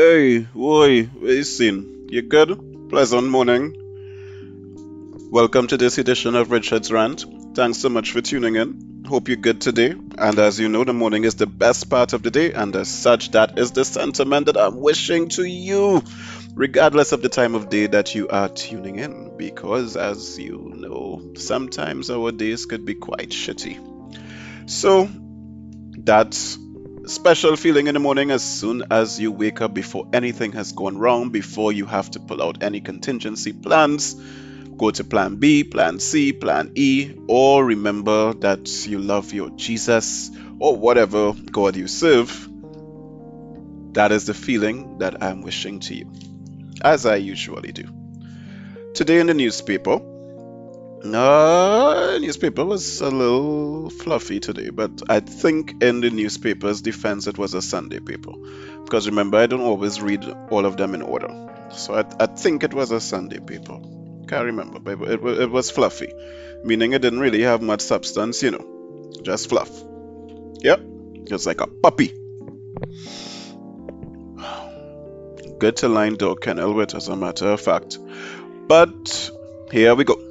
Hey, boy, where you seen? You good? Pleasant morning. Welcome to this edition of Richard's Rant. Thanks so much for tuning in. Hope you're good today. And as you know, the morning is the best part of the day, and as such, that is the sentiment that I'm wishing to you, regardless of the time of day that you are tuning in. Because as you know, sometimes our days could be quite shitty. So, that's special feeling in the morning as soon as you wake up before anything has gone wrong, before you have to pull out any contingency plans. Go to plan B, plan C, plan E, or remember that you love your Jesus or whatever God you serve. That is the feeling that I'm wishing to you, as I usually do. Today in the newspaper, uh, newspaper was a little fluffy today, but I think in the newspaper's defense it was a Sunday paper. Because remember, I don't always read all of them in order. So I, I think it was a Sunday paper. Can't remember, but it, it, was fluffy. Meaning it didn't really have much substance, you know. Just fluff. Yep, just like a puppy. Good to line dog kennel with, as a matter of fact. But here we go.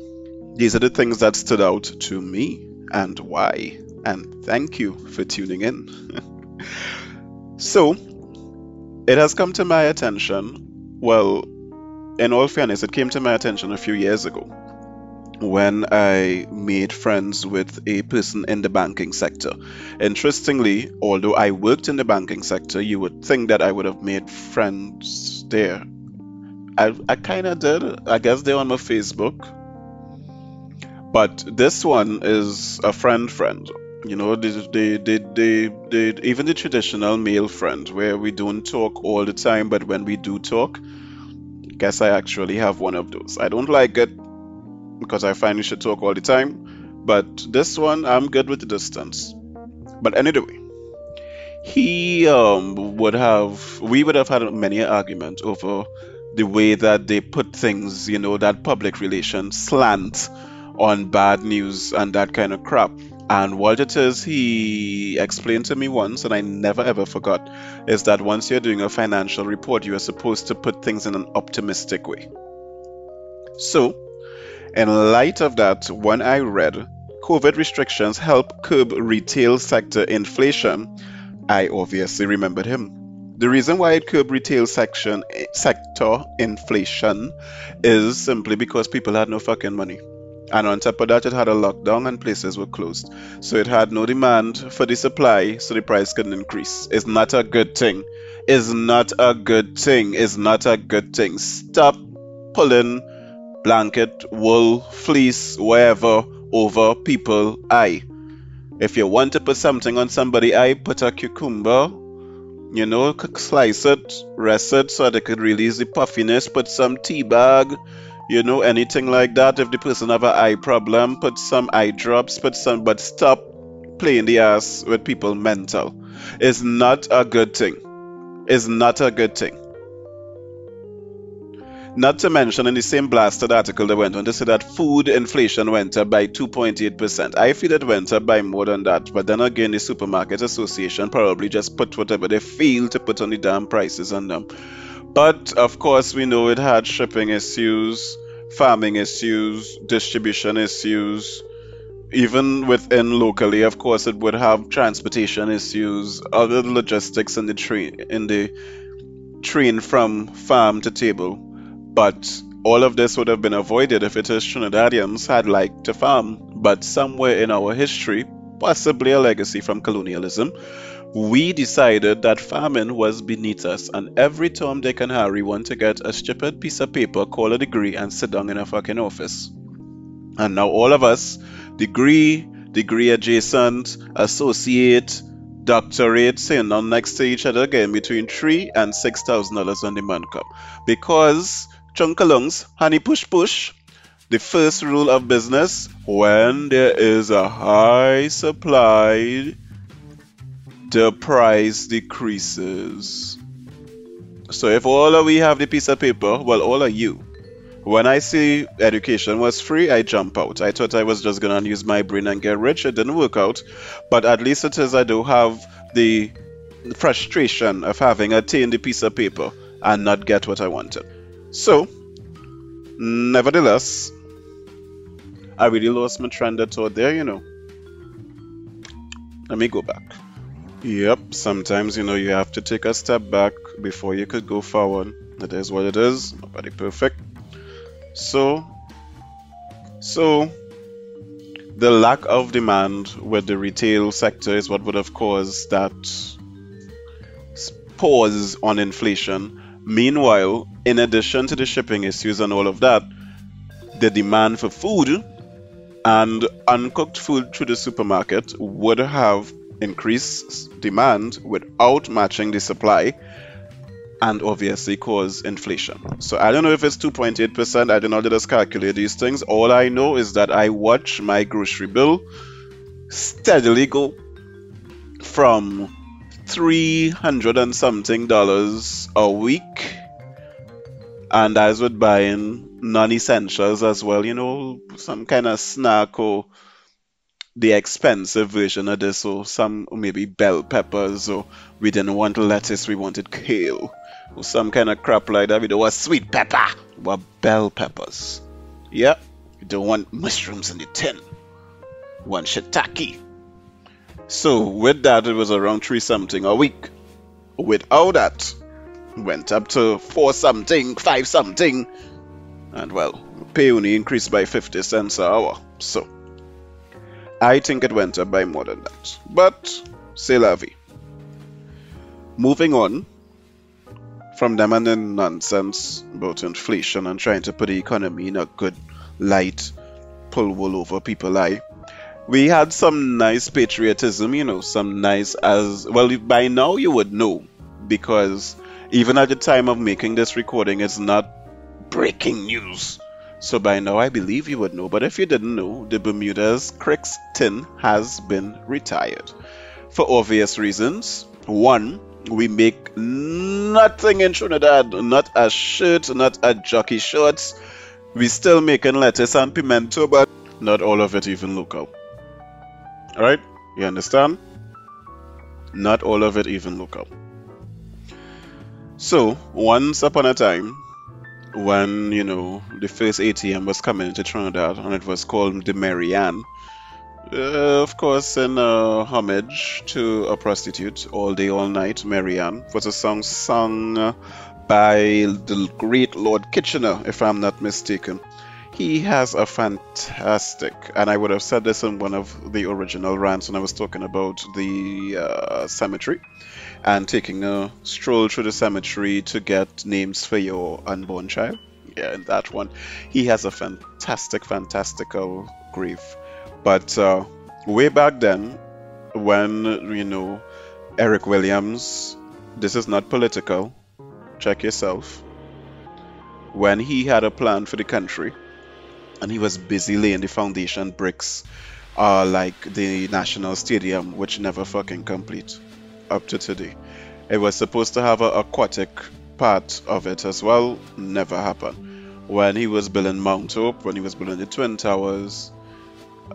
These are the things that stood out to me and why. And thank you for tuning in. so, it has come to my attention. Well, in all fairness, it came to my attention a few years ago when I made friends with a person in the banking sector. Interestingly, although I worked in the banking sector, you would think that I would have made friends there. I, I kind of did. I guess they're on my Facebook but this one is a friend friend. You know they, they, they, they, even the traditional male friend where we don't talk all the time but when we do talk guess i actually have one of those. I don't like it because i find you should talk all the time but this one i'm good with the distance. But anyway he um, would have we would have had many arguments over the way that they put things you know that public relations slant on bad news and that kind of crap. And what it is he explained to me once, and I never ever forgot, is that once you're doing a financial report, you are supposed to put things in an optimistic way. So, in light of that, when I read COVID restrictions help curb retail sector inflation, I obviously remembered him. The reason why it curb retail section eh, sector inflation is simply because people had no fucking money. And on top of that, it had a lockdown and places were closed. So it had no demand for the supply, so the price couldn't increase. It's not a good thing. It's not a good thing. It's not a good thing. Stop pulling blanket, wool, fleece, wherever over people eye. If you want to put something on somebody eye, put a cucumber, you know, slice it, rest it so that they could release the puffiness, put some tea bag, you know anything like that if the person have an eye problem put some eye drops put some but stop playing the ass with people mental it's not a good thing it's not a good thing not to mention in the same blasted article they went on to say that food inflation went up by 2.8%. I feel it went up by more than that, but then again, the Supermarket Association probably just put whatever they feel to put on the damn prices on them. But of course, we know it had shipping issues, farming issues, distribution issues. Even within locally, of course, it would have transportation issues, other logistics in the train in the train from farm to table. But all of this would have been avoided if it is Trinidadians had liked to farm. But somewhere in our history, possibly a legacy from colonialism, we decided that farming was beneath us, and every Tom, Dick, and Harry want to get a stupid piece of paper, call a degree, and sit down in a fucking office. And now all of us, degree, degree adjacent, associate, doctorate, sitting down next to each other again between three and six thousand dollars on the month cup. Because chunkalungs, honey push push, the first rule of business when there is a high supply the price decreases. So if all of we have the piece of paper, well, all of you. When I see education was free, I jump out. I thought I was just gonna use my brain and get rich. It didn't work out, but at least it is I do have the frustration of having attained the piece of paper and not get what I wanted. So, nevertheless, I really lost my trend of thought there, you know. Let me go back. Yep, sometimes, you know, you have to take a step back before you could go forward. It is what it is. Nobody perfect. So, so the lack of demand with the retail sector is what would have caused that pause on inflation. Meanwhile, in addition to the shipping issues and all of that, the demand for food and uncooked food through the supermarket would have increased demand without matching the supply and obviously cause inflation. So I don't know if it's 2.8%. I do not just calculate these things. All I know is that I watch my grocery bill steadily go from 300 and something dollars a week. And as with buying non-essentials as well, you know, some kind of snack or the expensive version of this or some maybe bell peppers or we didn't want lettuce, we wanted kale or some kind of crap like that. We don't want sweet pepper. We want bell peppers. Yeah. You don't want mushrooms in the tin. We want shiitake. So with that, it was around three something a week. Without that, went up to four something, five something, and well, pay only increased by 50 cents an hour. So I think it went up by more than that. But c'est la. Moving on, from then nonsense about inflation and trying to put the economy in a good light, pull wool over people eye. We had some nice patriotism, you know, some nice as well. By now you would know because even at the time of making this recording, it's not breaking news. So by now I believe you would know. But if you didn't know, the Bermudez Crixton has been retired for obvious reasons. One, we make nothing in Trinidad, not a shirt, not a jockey shorts. We still making lettuce and pimento, but not all of it even local. Alright? You understand? Not all of it even local. So, once upon a time, when, you know, the first ATM was coming into Trinidad and it was called the Marianne, uh, of course, in uh, homage to a prostitute, All Day, All Night, Marianne, was a song sung by the great Lord Kitchener, if I'm not mistaken. He has a fantastic, and I would have said this in one of the original rants when I was talking about the uh, cemetery and taking a stroll through the cemetery to get names for your unborn child. Yeah, in that one, he has a fantastic, fantastical grief. but uh, way back then, when, you know, Eric Williams, this is not political, check yourself, when he had a plan for the country and he was busy laying the foundation bricks uh, like the National Stadium, which never fucking complete up to today. It was supposed to have an aquatic part of it as well, never happened. When he was building Mount Hope, when he was building the Twin Towers,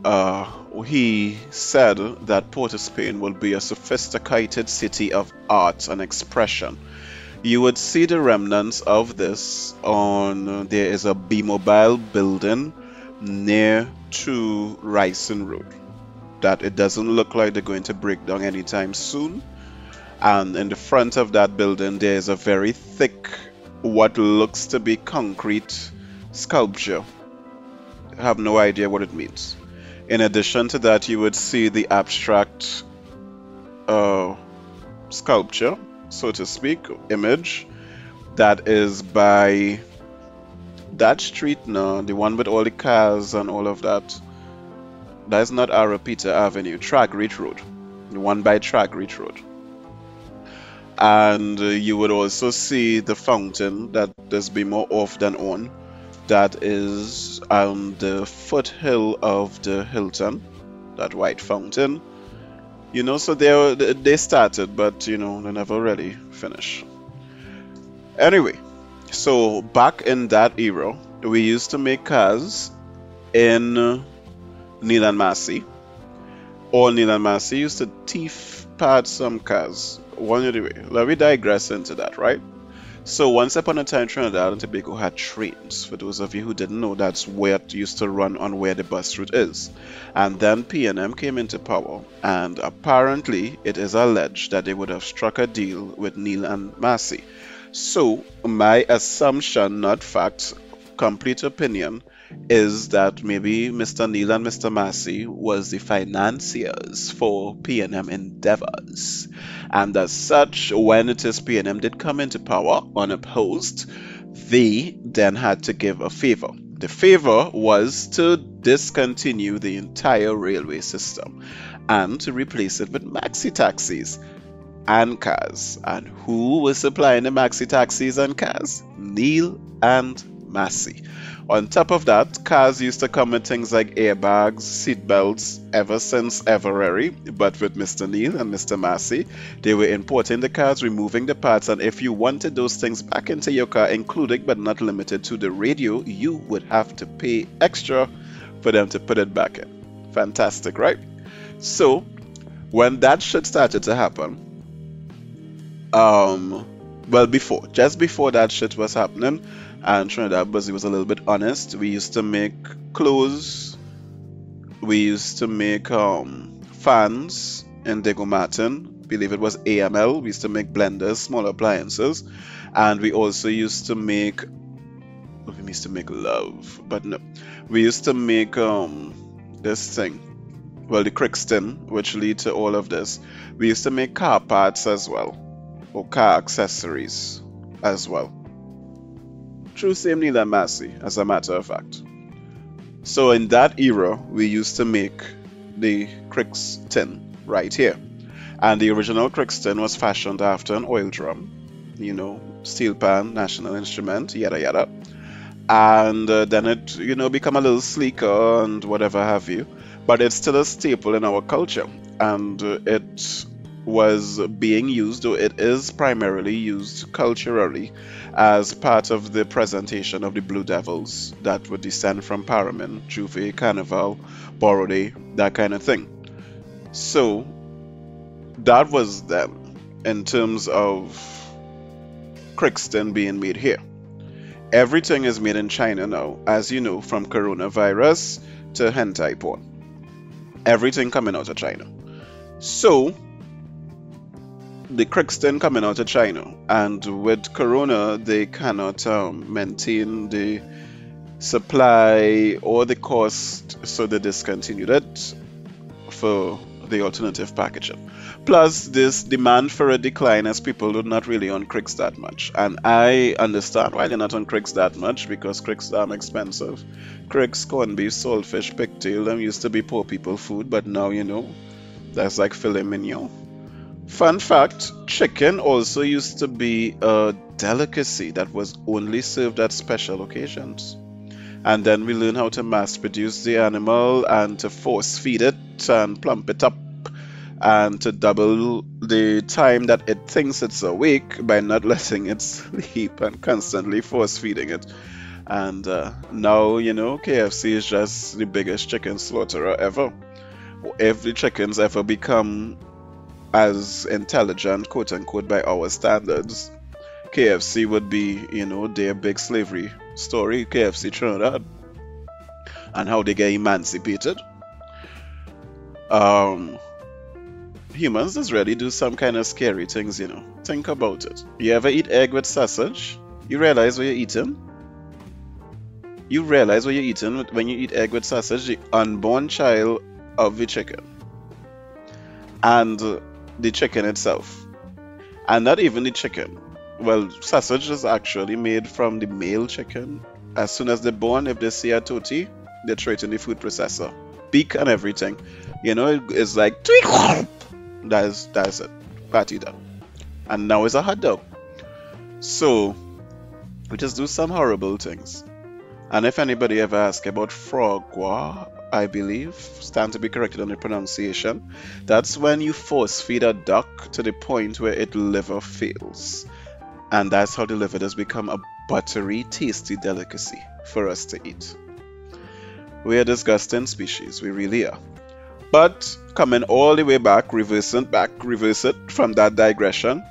uh, he said that Port of Spain will be a sophisticated city of art and expression. You would see the remnants of this on there is a B-Mobile building near to Wrightson Road. That it doesn't look like they're going to break down anytime soon. And in the front of that building, there is a very thick, what looks to be concrete sculpture. I have no idea what it means. In addition to that, you would see the abstract uh, sculpture, so to speak, image that is by that street now, the one with all the cars and all of that. That is not Ariapita Avenue, Track Road, the one by Track Road. And uh, you would also see the fountain that there's been more off than on that is on the foothill of the Hilton, that white fountain. You know, so they they started, but you know they never really finished. Anyway, so back in that era, we used to make cars in Neal and Massy. Or Neal and Massy used to thief part some cars. One of the way. Let me digress into that, right? So once upon a time, Trinidad and Tobago had trains. For those of you who didn't know, that's where it used to run on where the bus route is. And then PNM came into power, and apparently it is alleged that they would have struck a deal with Neal and Massy. So my assumption, not fact, complete opinion, is that maybe Mr. Neal and Mr. Massy was the financiers for PNM endeavors. And as such, when it is PNM did come into power unopposed, they then had to give a favor. The favor was to discontinue the entire railway system and to replace it with maxi taxis and cars. And who was supplying the maxi taxis and cars? Neal and Massy. On top of that, cars used to come with things like airbags, seatbelts ever since Everary, but with Mr. Neal and Mr. Massy, they were importing the cars, removing the parts, and if you wanted those things back into your car, including but not limited to the radio, you would have to pay extra for them to put it back in. Fantastic, right? So, when that shit started to happen, um, well, before, just before that shit was happening, and Trinidad Buzzy was a little bit honest. We used to make clothes. We used to make um, fans in Diego Martin. Believe it was AML. We used to make blenders, small appliances, and we also used to make. We used to make love, but no, we used to make um this thing. Well, the Crix tin, which lead to all of this. We used to make car parts as well, or car accessories as well. True same Neal and Massy, as a matter of fact. So in that era, we used to make the Crix tin right here. And the original Crix tin was fashioned after an oil drum, you know, steel pan, national instrument, yada yada. And uh, then it, you know, become a little sleeker and whatever have you. But it's still a staple in our culture. And uh, it was being used, or it is primarily used culturally as part of the presentation of the Blue Devils that would descend from Paramin, J'ouvert, Carnival, Borrowed, that kind of thing. So that was them in terms of Crix tin being made here. Everything is made in China now, as you know, from coronavirus to hentai porn. Everything coming out of China. So the Crix tin coming out of China, and with Corona, they cannot um, maintain the supply or the cost, so they discontinued it for the alternative packaging. Plus, this demand for a decline as people are not really on Crix that much. And I understand why they're not on Crix that much because Crix are expensive. Crix, corned beef, saltfish, pigtail, them used to be poor people food, but now you know that's like filet mignon. Fun fact chicken also used to be a delicacy that was only served at special occasions. And then we learn how to mass produce the animal and to force feed it and plump it up and to double the time that it thinks it's awake by not letting it sleep and constantly force feeding it. And uh, now, you know, KFC is just the biggest chicken slaughterer ever. The chickens ever become as intelligent, quote unquote, by our standards, KFC would be, you know, their big slavery story, KFC Trinidad, and how they get emancipated. Um, humans just really do some kind of scary things, you know. Think about it. You ever eat egg with sausage? You realize what you're eating? You realize what you're eating when you eat egg with sausage, the unborn child of the chicken. And the chicken itself. And not even the chicken. Well, sausage is actually made from the male chicken. As soon as they're born, if they see a toti, they throw it in the food processor. Beak and everything. You know, it's like that's that's it. Party done. And now it's a hot dog. So we just do some horrible things. And if anybody ever asks about frog, I believe, stand to be corrected on the pronunciation, that's when you force feed a duck to the point where it liver fails. And that's how the liver has become a buttery, tasty delicacy for us to eat. We are disgusting species, we really are. But coming all the way back, reversing back, reverse it from that digression.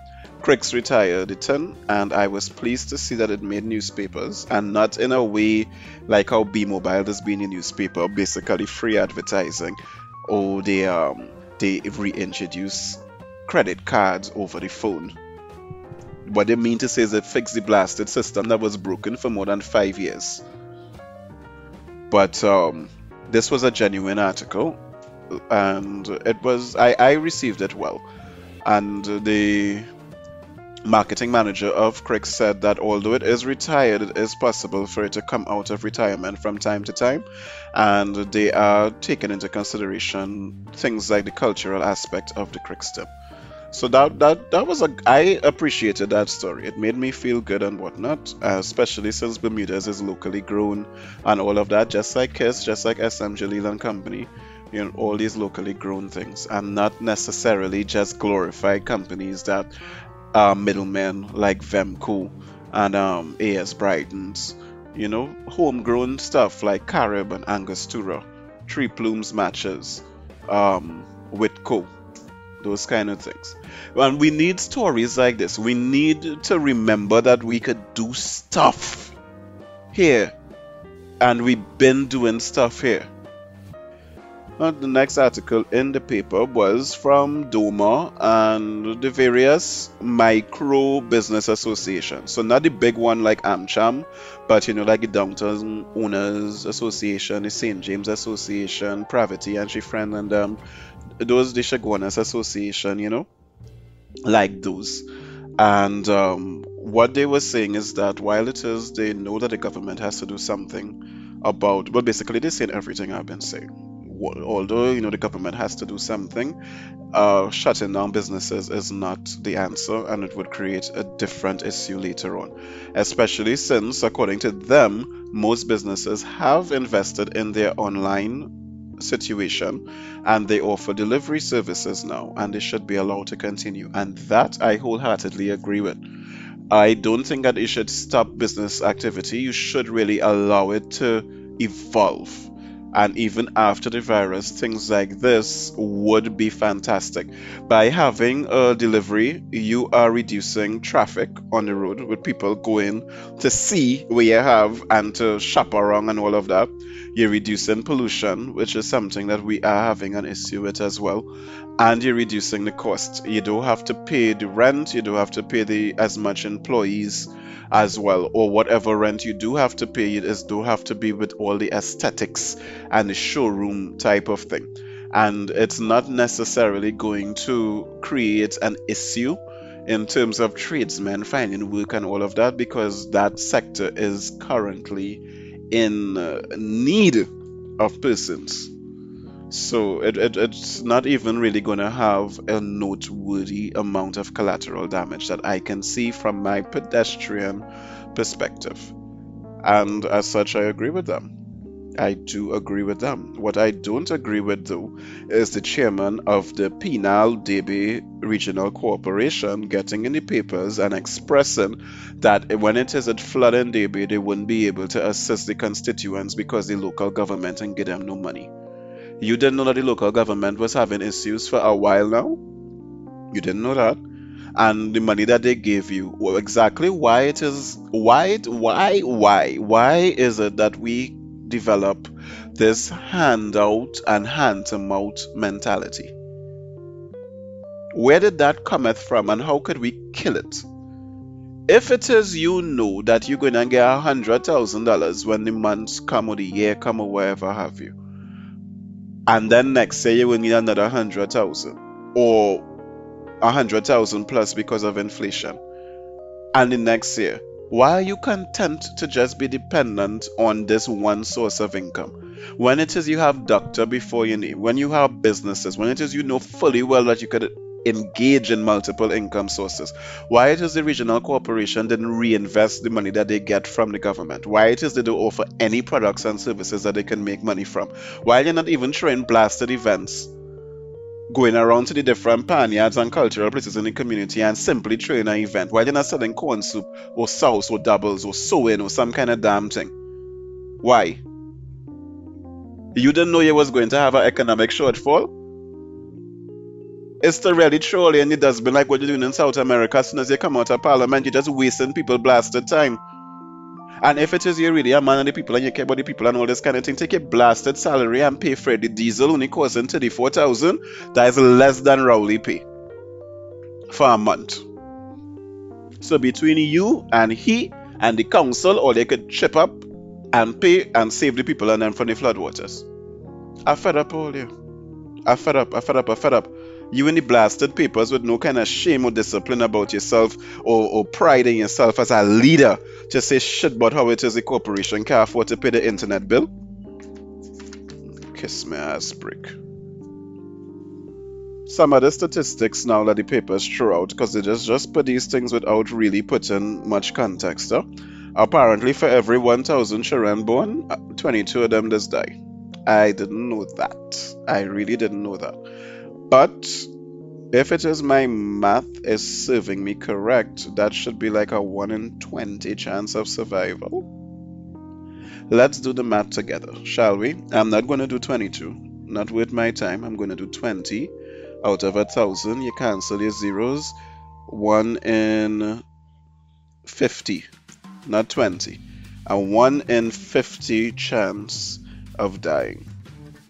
Crix retired it and I was pleased to see that it made newspapers and not in a way like how B Mobile has been a newspaper, basically free advertising. Or they um they reintroduce credit cards over the phone. What they mean to say is it fixed the blasted system that was broken for more than five years. But um, this was a genuine article, and it was I, I received it well, and the marketing manager of Crick said that although it is retired, it is possible for it to come out of retirement from time to time, and they are taking into consideration things like the cultural aspect of the Crick step. So that that that was a I appreciated that story. It made me feel good and whatnot, especially since Bermudez is locally grown and all of that, just like Kiss, just like SM Jaleel and Company. You know, all these locally grown things, and not necessarily just glorified companies that are middlemen like Vemco and um, AS Brydens. You know, homegrown stuff like Carib and Angostura, Tree Plumes matches, um, Witco those kind of things. And we need stories like this. We need to remember that we could do stuff here. And we've been doing stuff here. The next article in the paper was from DOMA and the various micro business associations. So not the big one like AmCham, but you know like the Downtown Owners Association, the St. James Association, Pravity and she friend and um, those the Chaguanas Association, you know, like those. And um, what they were saying is that while it is they know that the government has to do something about, well, basically they're saying everything I've been saying. Although you know the government has to do something, uh, shutting down businesses is not the answer, and it would create a different issue later on. Especially since, according to them, most businesses have invested in their online situation and they offer delivery services now and they should be allowed to continue and that i wholeheartedly agree with i don't think that it should stop business activity you should really allow it to evolve and even after the virus things like this would be fantastic. By having a delivery you are reducing traffic on the road with people going to see where you have and to shop around and all of that you're reducing pollution, which is something that we are having an issue with as well, and you're reducing the cost. You don't have to pay the rent, you don't have to pay the as much employees as well, or whatever rent you do have to pay, it is do have to be with all the aesthetics and the showroom type of thing. And it's not necessarily going to create an issue in terms of tradesmen finding work and all of that because that sector is currently in uh, need of persons. So it, it, it's not even really going to have a noteworthy amount of collateral damage that I can see from my pedestrian perspective. And as such, I agree with them. I do agree with them. What I don't agree with, though, is the chairman of the Penal Debe Regional Corporation getting in the papers and expressing that when it is at flood in Debe, they wouldn't be able to assist the constituents because the local government and give them no money. You didn't know that the local government was having issues for a while now? You didn't know that? and the money that they gave you well, exactly why it is why why why why is it that we develop this handout and hand to mouth mentality. Where did that cometh from and how could we kill it? If it is you know that you're going to get a hundred thousand dollars when the months come or the year come or wherever have you, and then next year you will need another hundred thousand or a hundred thousand plus because of inflation, and the next year why are you content to just be dependent on this one source of income? When it is you have doctor before you name, when you have businesses, when it is you know fully well that you could engage in multiple income sources. Why it is the regional corporation didn't reinvest the money that they get from the government? Why it is they don't offer any products and services that they can make money from? Why are you're not even throwing blasted events going around to the different panyards and cultural places in the community and simply throwing an event while you're not selling corn soup or sauce or doubles or sewing or some kind of damn thing. Why? You didn't know you was going to have an economic shortfall? It's to really and it the dustbin like what you're doing in South America. As soon as you come out of parliament, you're just wasting people blasted time. And if it is you really a man of the people and you care about the people and all this kind of thing, take a blasted salary and pay. The diesel only costing 34,000. That is less than Rowley pay for a month. So between you and he and the council, or they could chip up and pay and save the people and then from the floodwaters. I fed up all you. I fed up, I fed up, I fed up. You in the blasted papers with no kind of shame or discipline about yourself or, or pride in yourself as a leader to say shit about how it is a corporation can't afford to pay the internet bill. Kiss my ass brick. Some of the statistics now that the papers throw out because they just, just put these things without really putting much context. Huh? Apparently, for every 1,000 children born, uh, 22 of them just die. I didn't know that. I really didn't know that. But if it is my math is serving me correct, that should be like a 1 in 20 chance of survival. Let's do the math together, shall we? I'm not going to do 22. Not with my time. I'm going to do 20 out of a thousand. You cancel your zeros. 1 in 50, not 20. A 1 in 50 chance of dying.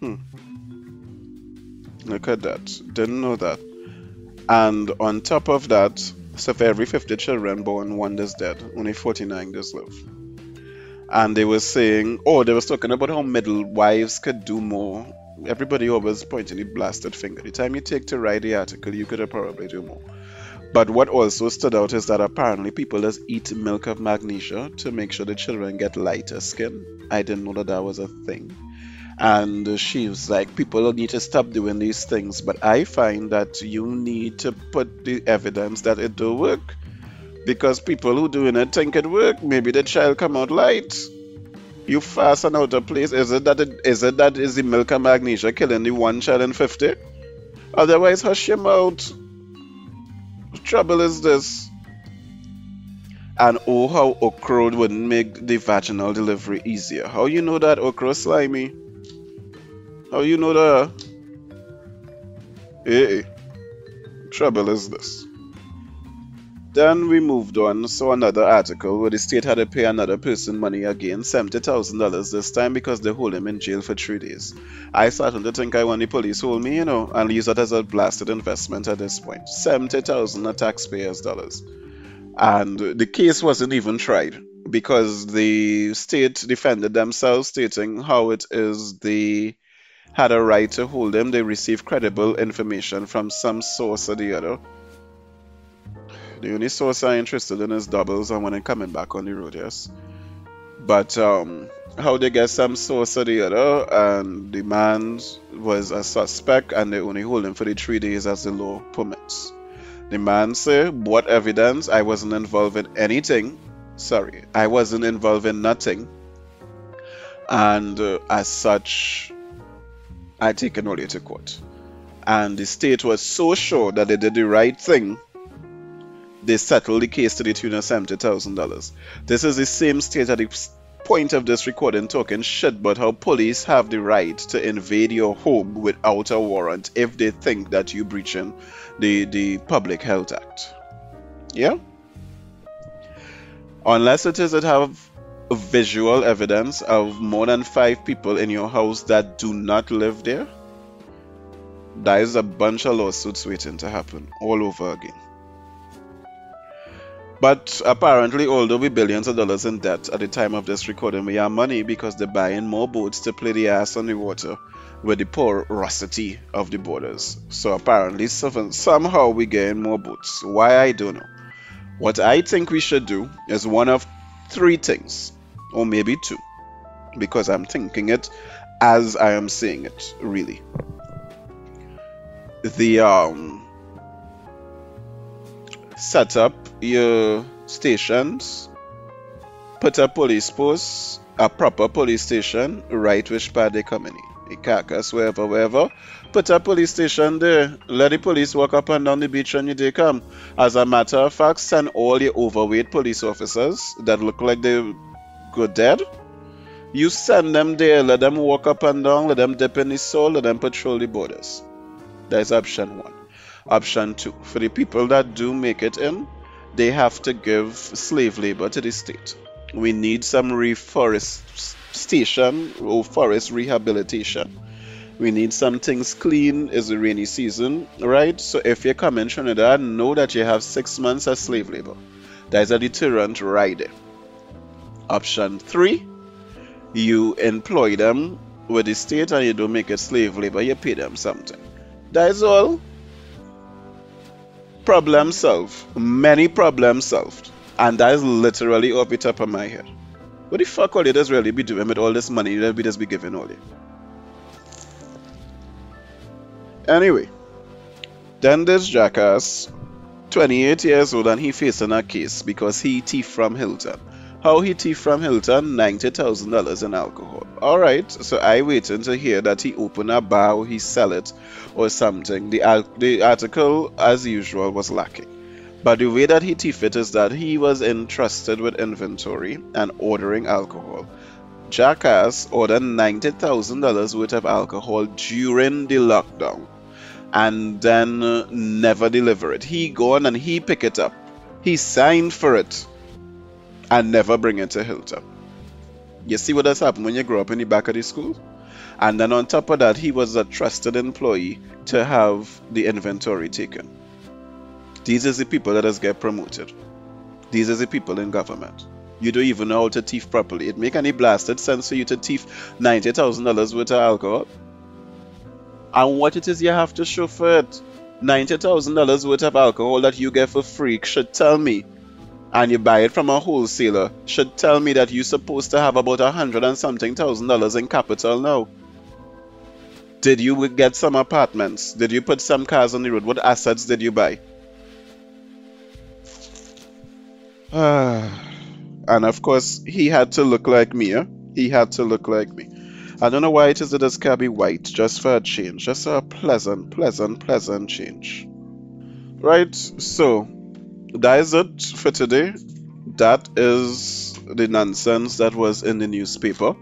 Hmm. Look at that. Didn't know that. And on top of that, so for every 50 children born, one is dead. Only 49 just live. And they were saying, oh, they was talking about how midwives could do more. Everybody always pointing the blasted finger. The time you take to write the article, you could have probably do more. But what also stood out is that apparently people just eat milk of magnesia to make sure the children get lighter skin. I didn't know that that was a thing and she was like people need to stop doing these things but i find that you need to put the evidence that it do work. Because people who doing it think it work. Maybe the child come out light. You fasten out of place. Is it that it, is it that is the milk and magnesia killing the one child in 50 otherwise hush your mouth. Trouble is this. And oh how okra wouldn't make the vaginal delivery easier. How you know that okra slimy how you know that? Hey, trouble is this. Then we moved on, saw another article where the state had to pay another person money again, $70,000 this time because they hold him in jail for three days. I started to think I want the police hold me, you know, and use that as a blasted investment at this point. 70,000 of taxpayers' dollars. And the case wasn't even tried because the state defended themselves, stating how it is the had a right to hold them, they received credible information from some source or the other. The only source I'm interested in is doubles and when I'm coming back on the road, yes. But um, how they get some source or the other, and the man was a suspect, and they only hold him for the three days as the law permits. The man said, What evidence? I wasn't involved in anything. Sorry, I wasn't involved in nothing. And uh, as such, I taken Ollie to court. And the state was so sure that they did the right thing, they settled the case to the tune of $70,000. This is the same state at the point of this recording talking shit but how police have the right to invade your home without a warrant if they think that you're breaching the, the Public Health Act. Yeah? Unless it is that have visual evidence of more than five people in your house that do not live there, there is a bunch of lawsuits waiting to happen all over again. But apparently, although we billions of dollars in debt at the time of this recording, we are money because they're buying more boats to play the ass on the water with the porosity of the borders. So apparently, somehow we gain more boats. Why I don't know. What I think we should do is one of three things or maybe two, because I'm thinking it as I am saying it, really. The um, set up your stations, put a police post, a proper police station, right which part they coming in. Icacos, wherever, wherever. Put a police station there. Let the police walk up and down the beach when they come. As a matter of fact, send all your overweight police officers that look like they go dead. You send them there, let them walk up and down, let them dip in the soil, let them patrol the borders. That's option one. Option two, for the people that do make it in, they have to give slave labor to the state. We need some reforestation or forest rehabilitation. We need some things clean. It's a rainy season, right? So if you come in Trinidad, know that you have six months of slave labor. That is a deterrent right there. Option three, you employ them with the state and you don't make it slave labor, you pay them something. That is all. Problem solved. Many problems solved. And that is literally off the top of my head. What the fuck all you just really be doing with all this money that we just be giving all you? Anyway, then this jackass, 28 years old, and he facing a case because he thief from Hilton. How he thief from Hilton? $90,000 in alcohol. Alright, so I waiting to hear that he open a bar or he sell it or something. The, the article, as usual, was lacking. But the way that he thief it is that he was entrusted with inventory and ordering alcohol. Jackass ordered $90,000 worth of alcohol during the lockdown and then uh, never deliver it. He gone and he pick it up. He signed for it and never bring it to Hilton. You see what has happened when you grow up in the back of the school? And then on top of that, he was a trusted employee to have the inventory taken. These are the people that has get promoted. These are the people in government. You don't even know how to thief properly. It make any blasted sense for you to thief $90,000 worth of alcohol? and what it is you have to show for it. $90,000 worth of alcohol that you get for free should tell me, and you buy it from a wholesaler, should tell me that you're supposed to have about a hundred and something thousand dollars in capital now. Did you get some apartments? Did you put some cars on the road? What assets did you buy? Ah. And of course, he had to look like me. Eh? He had to look like me. I don't know why it is that this can be white, just for a change. Just a pleasant, pleasant, pleasant change. Right, so that is it for today. That is the nonsense that was in the newspaper.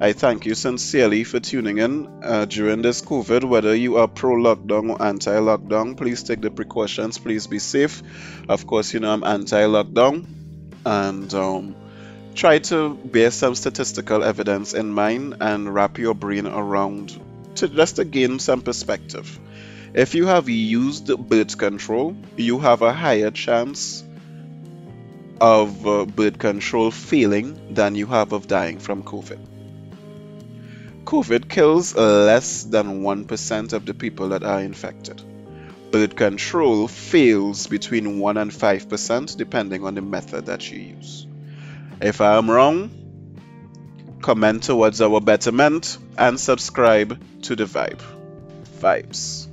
I thank you sincerely for tuning in uh, during this COVID. Whether you are pro lockdown or anti lockdown, please take the precautions. Please be safe. Of course, you know I'm anti lockdown. And um, try to bear some statistical evidence in mind and wrap your brain around to just to gain some perspective. If you have used birth control, you have a higher chance of uh, birth control failing than you have of dying from COVID. COVID kills less than 1% of the people that are infected. Birth control fails between 1 and 5% depending on the method that you use. If I am wrong, comment towards our betterment and subscribe to the vibe. Vibes.